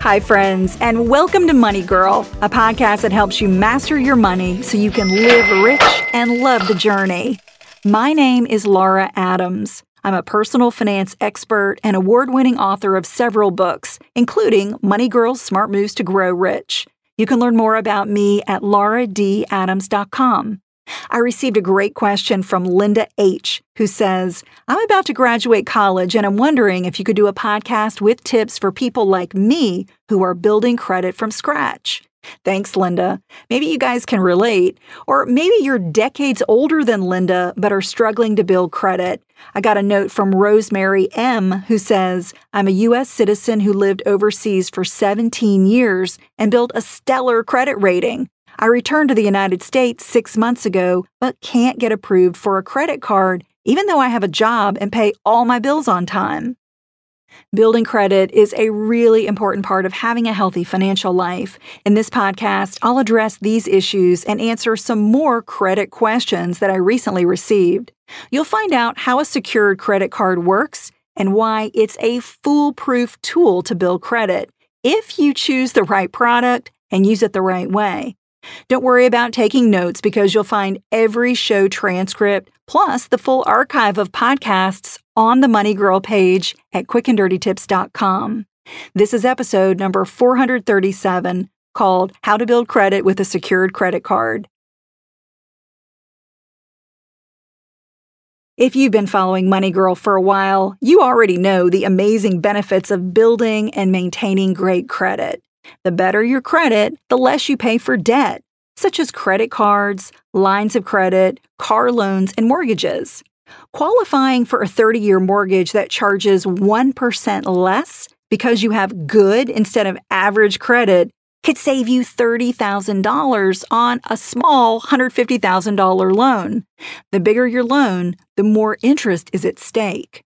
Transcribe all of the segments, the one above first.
Hi, friends, and welcome to Money Girl, a podcast that helps you master your money so you can live rich and love the journey. My name is Laura Adams. I'm a personal finance expert and award winning author of several books, including Money Girl's Smart Moves to Grow Rich. You can learn more about me at lauradadams.com. I received a great question from Linda H., who says, I'm about to graduate college and I'm wondering if you could do a podcast with tips for people like me who are building credit from scratch. Thanks, Linda. Maybe you guys can relate. Or maybe you're decades older than Linda but are struggling to build credit. I got a note from Rosemary M., who says, I'm a U.S. citizen who lived overseas for 17 years and built a stellar credit rating. I returned to the United States six months ago, but can't get approved for a credit card, even though I have a job and pay all my bills on time. Building credit is a really important part of having a healthy financial life. In this podcast, I'll address these issues and answer some more credit questions that I recently received. You'll find out how a secured credit card works and why it's a foolproof tool to build credit if you choose the right product and use it the right way. Don't worry about taking notes because you'll find every show transcript plus the full archive of podcasts on the Money Girl page at quickanddirtytips.com. This is episode number 437 called How to Build Credit with a Secured Credit Card. If you've been following Money Girl for a while, you already know the amazing benefits of building and maintaining great credit. The better your credit, the less you pay for debt, such as credit cards, lines of credit, car loans, and mortgages. Qualifying for a 30 year mortgage that charges 1% less because you have good instead of average credit could save you $30,000 on a small $150,000 loan. The bigger your loan, the more interest is at stake.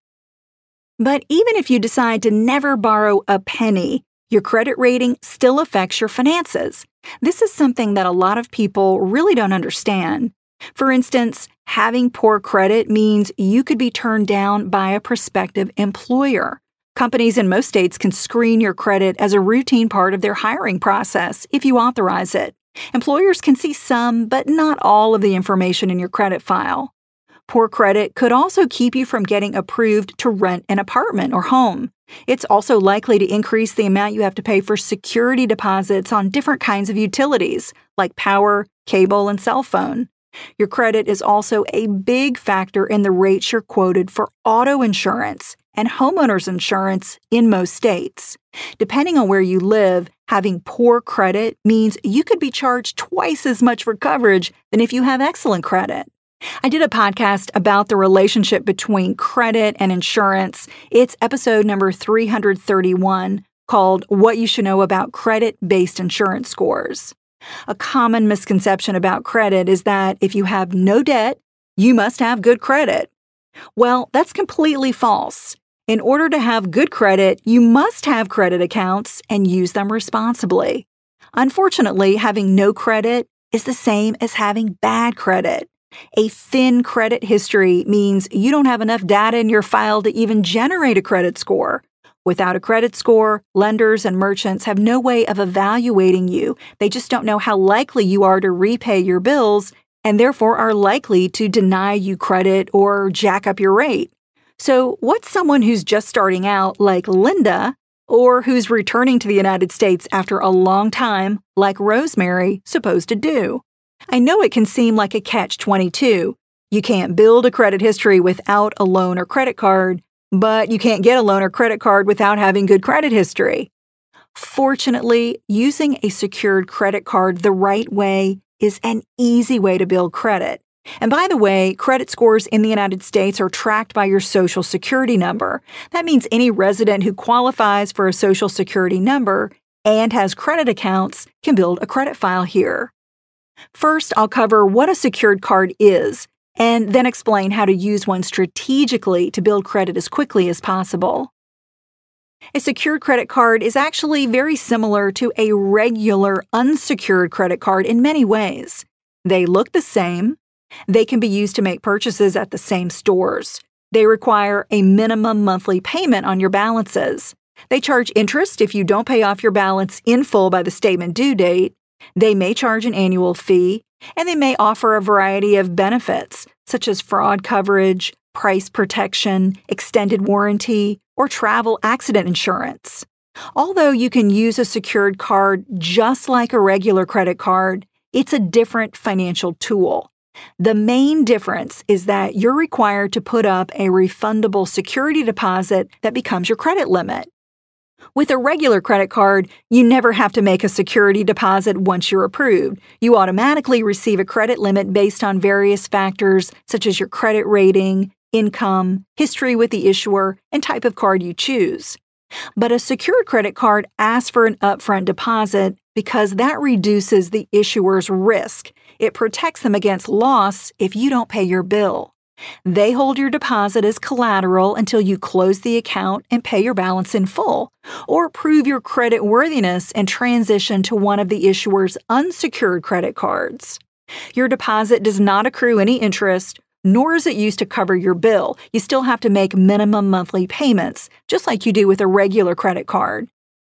But even if you decide to never borrow a penny, your credit rating still affects your finances. This is something that a lot of people really don't understand. For instance, having poor credit means you could be turned down by a prospective employer. Companies in most states can screen your credit as a routine part of their hiring process if you authorize it. Employers can see some, but not all of the information in your credit file. Poor credit could also keep you from getting approved to rent an apartment or home. It's also likely to increase the amount you have to pay for security deposits on different kinds of utilities, like power, cable, and cell phone. Your credit is also a big factor in the rates you're quoted for auto insurance and homeowners insurance in most states. Depending on where you live, having poor credit means you could be charged twice as much for coverage than if you have excellent credit. I did a podcast about the relationship between credit and insurance. It's episode number 331 called What You Should Know About Credit Based Insurance Scores. A common misconception about credit is that if you have no debt, you must have good credit. Well, that's completely false. In order to have good credit, you must have credit accounts and use them responsibly. Unfortunately, having no credit is the same as having bad credit. A thin credit history means you don't have enough data in your file to even generate a credit score. Without a credit score, lenders and merchants have no way of evaluating you. They just don't know how likely you are to repay your bills and therefore are likely to deny you credit or jack up your rate. So, what's someone who's just starting out, like Linda, or who's returning to the United States after a long time, like Rosemary, supposed to do? I know it can seem like a catch 22. You can't build a credit history without a loan or credit card, but you can't get a loan or credit card without having good credit history. Fortunately, using a secured credit card the right way is an easy way to build credit. And by the way, credit scores in the United States are tracked by your social security number. That means any resident who qualifies for a social security number and has credit accounts can build a credit file here. First, I'll cover what a secured card is and then explain how to use one strategically to build credit as quickly as possible. A secured credit card is actually very similar to a regular unsecured credit card in many ways. They look the same, they can be used to make purchases at the same stores. They require a minimum monthly payment on your balances. They charge interest if you don't pay off your balance in full by the statement due date. They may charge an annual fee, and they may offer a variety of benefits, such as fraud coverage, price protection, extended warranty, or travel accident insurance. Although you can use a secured card just like a regular credit card, it's a different financial tool. The main difference is that you're required to put up a refundable security deposit that becomes your credit limit. With a regular credit card, you never have to make a security deposit once you're approved. You automatically receive a credit limit based on various factors such as your credit rating, income, history with the issuer, and type of card you choose. But a secured credit card asks for an upfront deposit because that reduces the issuer's risk. It protects them against loss if you don't pay your bill. They hold your deposit as collateral until you close the account and pay your balance in full, or prove your credit worthiness and transition to one of the issuer's unsecured credit cards. Your deposit does not accrue any interest, nor is it used to cover your bill. You still have to make minimum monthly payments, just like you do with a regular credit card.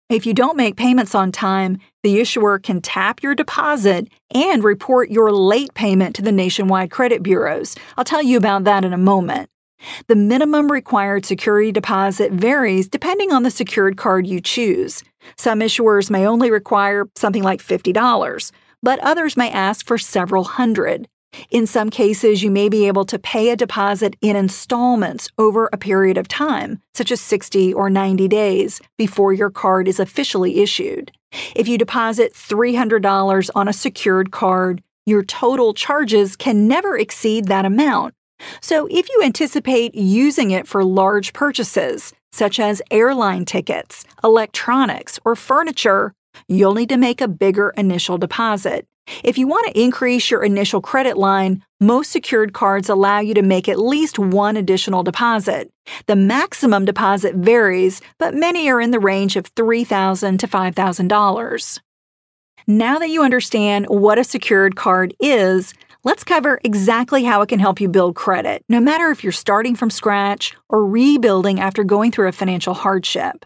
If you don't make payments on time, the issuer can tap your deposit and report your late payment to the nationwide credit bureaus. I'll tell you about that in a moment. The minimum required security deposit varies depending on the secured card you choose. Some issuers may only require something like $50, but others may ask for several hundred. In some cases, you may be able to pay a deposit in installments over a period of time, such as 60 or 90 days, before your card is officially issued. If you deposit $300 on a secured card, your total charges can never exceed that amount. So, if you anticipate using it for large purchases, such as airline tickets, electronics, or furniture, you'll need to make a bigger initial deposit. If you want to increase your initial credit line, most secured cards allow you to make at least one additional deposit. The maximum deposit varies, but many are in the range of $3,000 to $5,000. Now that you understand what a secured card is, let's cover exactly how it can help you build credit, no matter if you're starting from scratch or rebuilding after going through a financial hardship.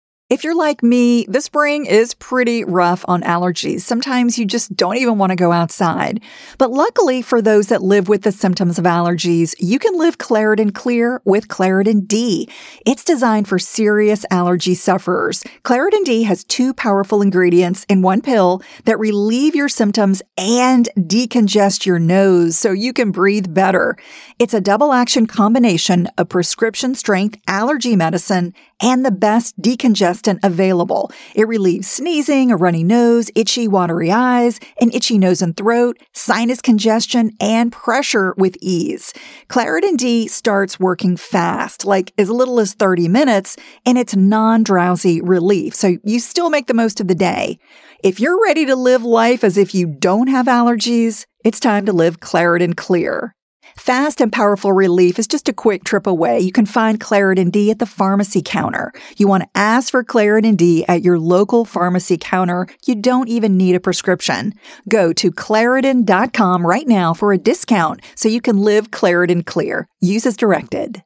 If you're like me, the spring is pretty rough on allergies. Sometimes you just don't even want to go outside. But luckily for those that live with the symptoms of allergies, you can live Claritin Clear with Claritin D. It's designed for serious allergy sufferers. Claritin D has two powerful ingredients in one pill that relieve your symptoms and decongest your nose so you can breathe better. It's a double action combination of prescription strength allergy medicine and the best decongestant available. It relieves sneezing, a runny nose, itchy, watery eyes, an itchy nose and throat, sinus congestion, and pressure with ease. Claritin D starts working fast, like as little as 30 minutes, and it's non-drowsy relief, so you still make the most of the day. If you're ready to live life as if you don't have allergies, it's time to live Claritin Clear. Fast and powerful relief is just a quick trip away. You can find Claritin D at the pharmacy counter. You want to ask for Claritin D at your local pharmacy counter. You don't even need a prescription. Go to Claritin.com right now for a discount so you can live Claritin clear. Use as directed.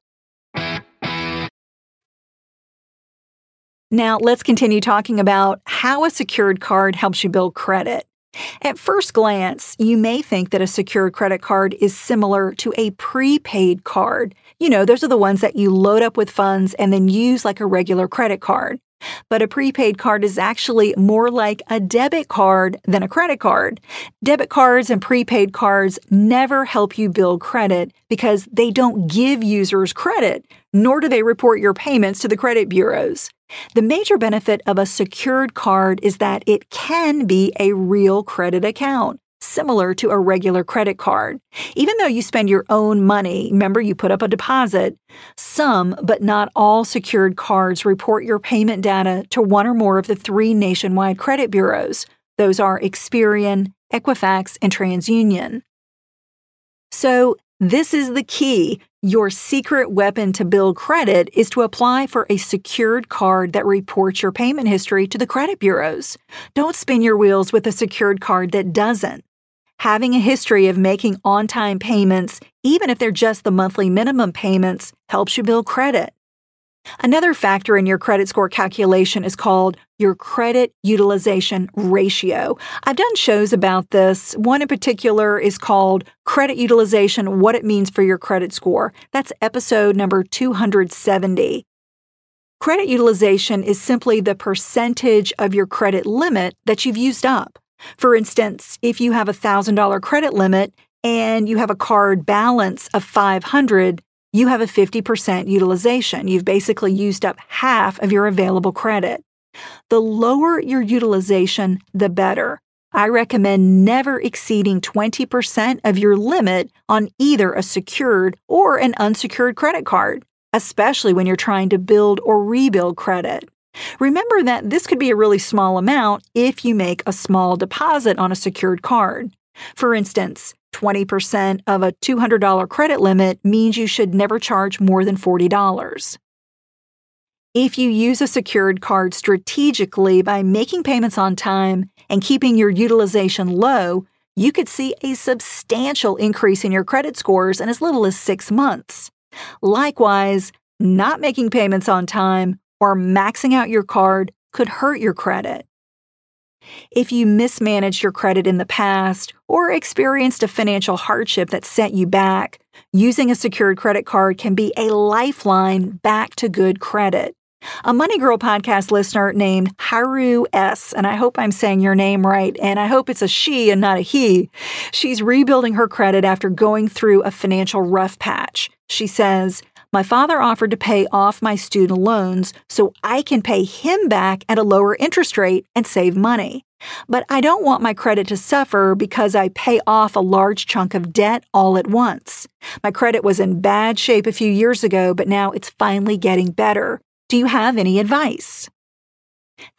Now, let's continue talking about how a secured card helps you build credit. At first glance, you may think that a secured credit card is similar to a prepaid card. You know, those are the ones that you load up with funds and then use like a regular credit card. But a prepaid card is actually more like a debit card than a credit card. Debit cards and prepaid cards never help you build credit because they don't give users credit, nor do they report your payments to the credit bureaus. The major benefit of a secured card is that it can be a real credit account similar to a regular credit card. Even though you spend your own money, remember you put up a deposit, some but not all secured cards report your payment data to one or more of the three nationwide credit bureaus. Those are Experian, Equifax, and TransUnion. So, this is the key. Your secret weapon to build credit is to apply for a secured card that reports your payment history to the credit bureaus. Don't spin your wheels with a secured card that doesn't. Having a history of making on time payments, even if they're just the monthly minimum payments, helps you build credit. Another factor in your credit score calculation is called your credit utilization ratio. I've done shows about this. One in particular is called Credit Utilization What It Means for Your Credit Score. That's episode number 270. Credit utilization is simply the percentage of your credit limit that you've used up. For instance, if you have a $1,000 credit limit and you have a card balance of 500, you have a 50% utilization. You've basically used up half of your available credit. The lower your utilization, the better. I recommend never exceeding 20% of your limit on either a secured or an unsecured credit card, especially when you're trying to build or rebuild credit. Remember that this could be a really small amount if you make a small deposit on a secured card. For instance, 20% of a $200 credit limit means you should never charge more than $40. If you use a secured card strategically by making payments on time and keeping your utilization low, you could see a substantial increase in your credit scores in as little as six months. Likewise, not making payments on time or maxing out your card could hurt your credit. If you mismanaged your credit in the past or experienced a financial hardship that sent you back, using a secured credit card can be a lifeline back to good credit. A Money Girl podcast listener named Haru S., and I hope I'm saying your name right, and I hope it's a she and not a he. She's rebuilding her credit after going through a financial rough patch. She says, my father offered to pay off my student loans so I can pay him back at a lower interest rate and save money. But I don't want my credit to suffer because I pay off a large chunk of debt all at once. My credit was in bad shape a few years ago, but now it's finally getting better. Do you have any advice?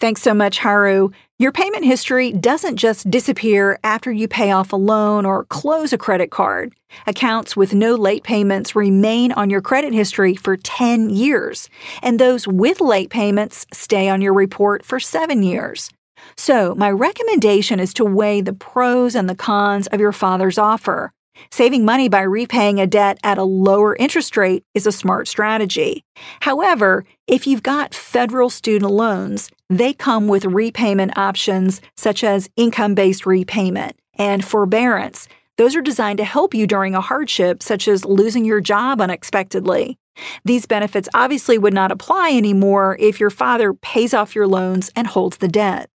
Thanks so much, Haru. Your payment history doesn't just disappear after you pay off a loan or close a credit card. Accounts with no late payments remain on your credit history for 10 years, and those with late payments stay on your report for 7 years. So, my recommendation is to weigh the pros and the cons of your father's offer. Saving money by repaying a debt at a lower interest rate is a smart strategy. However, if you've got federal student loans, they come with repayment options such as income based repayment and forbearance. Those are designed to help you during a hardship, such as losing your job unexpectedly. These benefits obviously would not apply anymore if your father pays off your loans and holds the debt.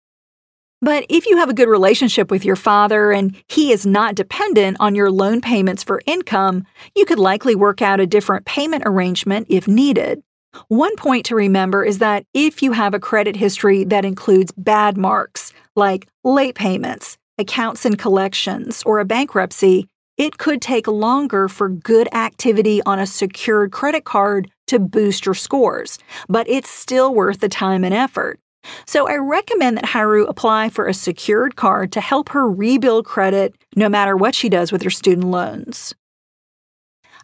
But if you have a good relationship with your father and he is not dependent on your loan payments for income, you could likely work out a different payment arrangement if needed. One point to remember is that if you have a credit history that includes bad marks, like late payments, accounts and collections, or a bankruptcy, it could take longer for good activity on a secured credit card to boost your scores, but it's still worth the time and effort. So I recommend that Haru apply for a secured card to help her rebuild credit no matter what she does with her student loans.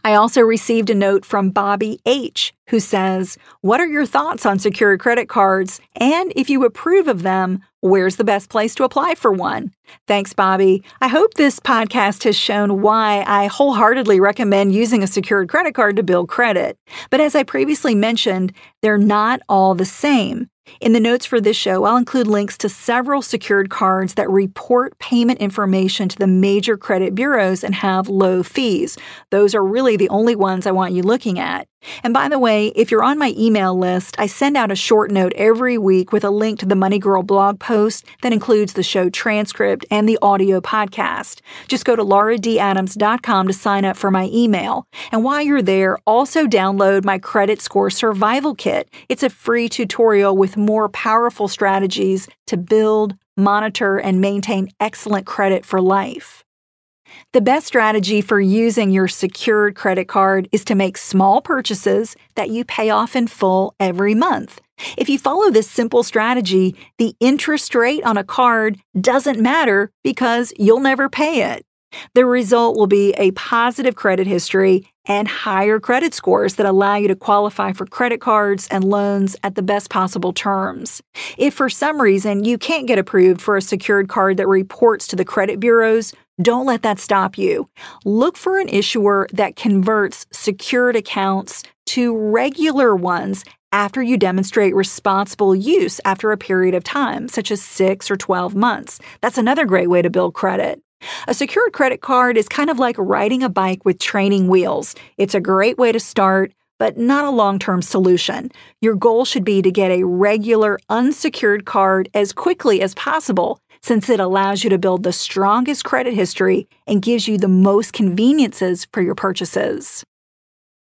I also received a note from Bobby H., who says, What are your thoughts on secured credit cards? And if you approve of them, where's the best place to apply for one? Thanks, Bobby. I hope this podcast has shown why I wholeheartedly recommend using a secured credit card to build credit. But as I previously mentioned, they're not all the same. In the notes for this show, I'll include links to several secured cards that report payment information to the major credit bureaus and have low fees. Those are really the only ones I want you looking at. And by the way, if you're on my email list, I send out a short note every week with a link to the Money Girl blog post that includes the show transcript and the audio podcast. Just go to lauradadams.com to sign up for my email. And while you're there, also download my credit score survival kit. It's a free tutorial with more powerful strategies to build, monitor, and maintain excellent credit for life. The best strategy for using your secured credit card is to make small purchases that you pay off in full every month. If you follow this simple strategy, the interest rate on a card doesn't matter because you'll never pay it. The result will be a positive credit history and higher credit scores that allow you to qualify for credit cards and loans at the best possible terms. If for some reason you can't get approved for a secured card that reports to the credit bureaus, don't let that stop you. Look for an issuer that converts secured accounts to regular ones after you demonstrate responsible use after a period of time, such as 6 or 12 months. That's another great way to build credit. A secured credit card is kind of like riding a bike with training wheels. It's a great way to start, but not a long term solution. Your goal should be to get a regular, unsecured card as quickly as possible, since it allows you to build the strongest credit history and gives you the most conveniences for your purchases.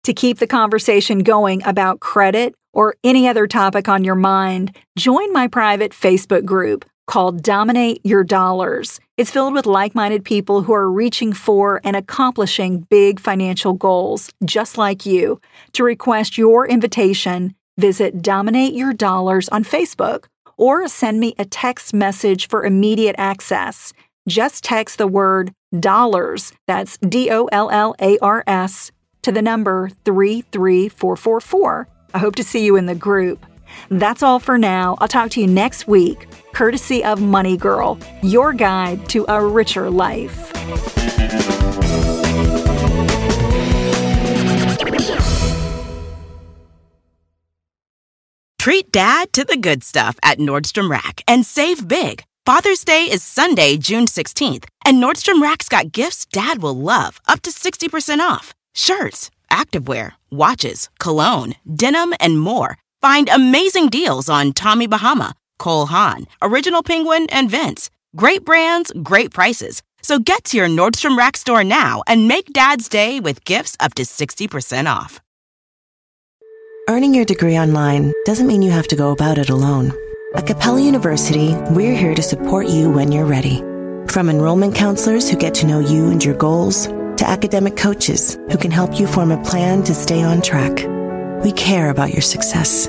To keep the conversation going about credit or any other topic on your mind, join my private Facebook group called Dominate Your Dollars. It's filled with like minded people who are reaching for and accomplishing big financial goals, just like you. To request your invitation, visit Dominate Your Dollars on Facebook or send me a text message for immediate access. Just text the word dollars, that's D O L L A R S, to the number 33444. I hope to see you in the group. That's all for now. I'll talk to you next week, courtesy of Money Girl, your guide to a richer life. Treat dad to the good stuff at Nordstrom Rack and save big. Father's Day is Sunday, June 16th, and Nordstrom Rack's got gifts dad will love, up to 60% off. Shirts, activewear, watches, cologne, denim, and more. Find amazing deals on Tommy Bahama, Cole Haan, Original Penguin, and Vince. Great brands, great prices. So get to your Nordstrom Rack store now and make Dad's Day with gifts up to 60% off. Earning your degree online doesn't mean you have to go about it alone. At Capella University, we're here to support you when you're ready. From enrollment counselors who get to know you and your goals, to academic coaches who can help you form a plan to stay on track. We care about your success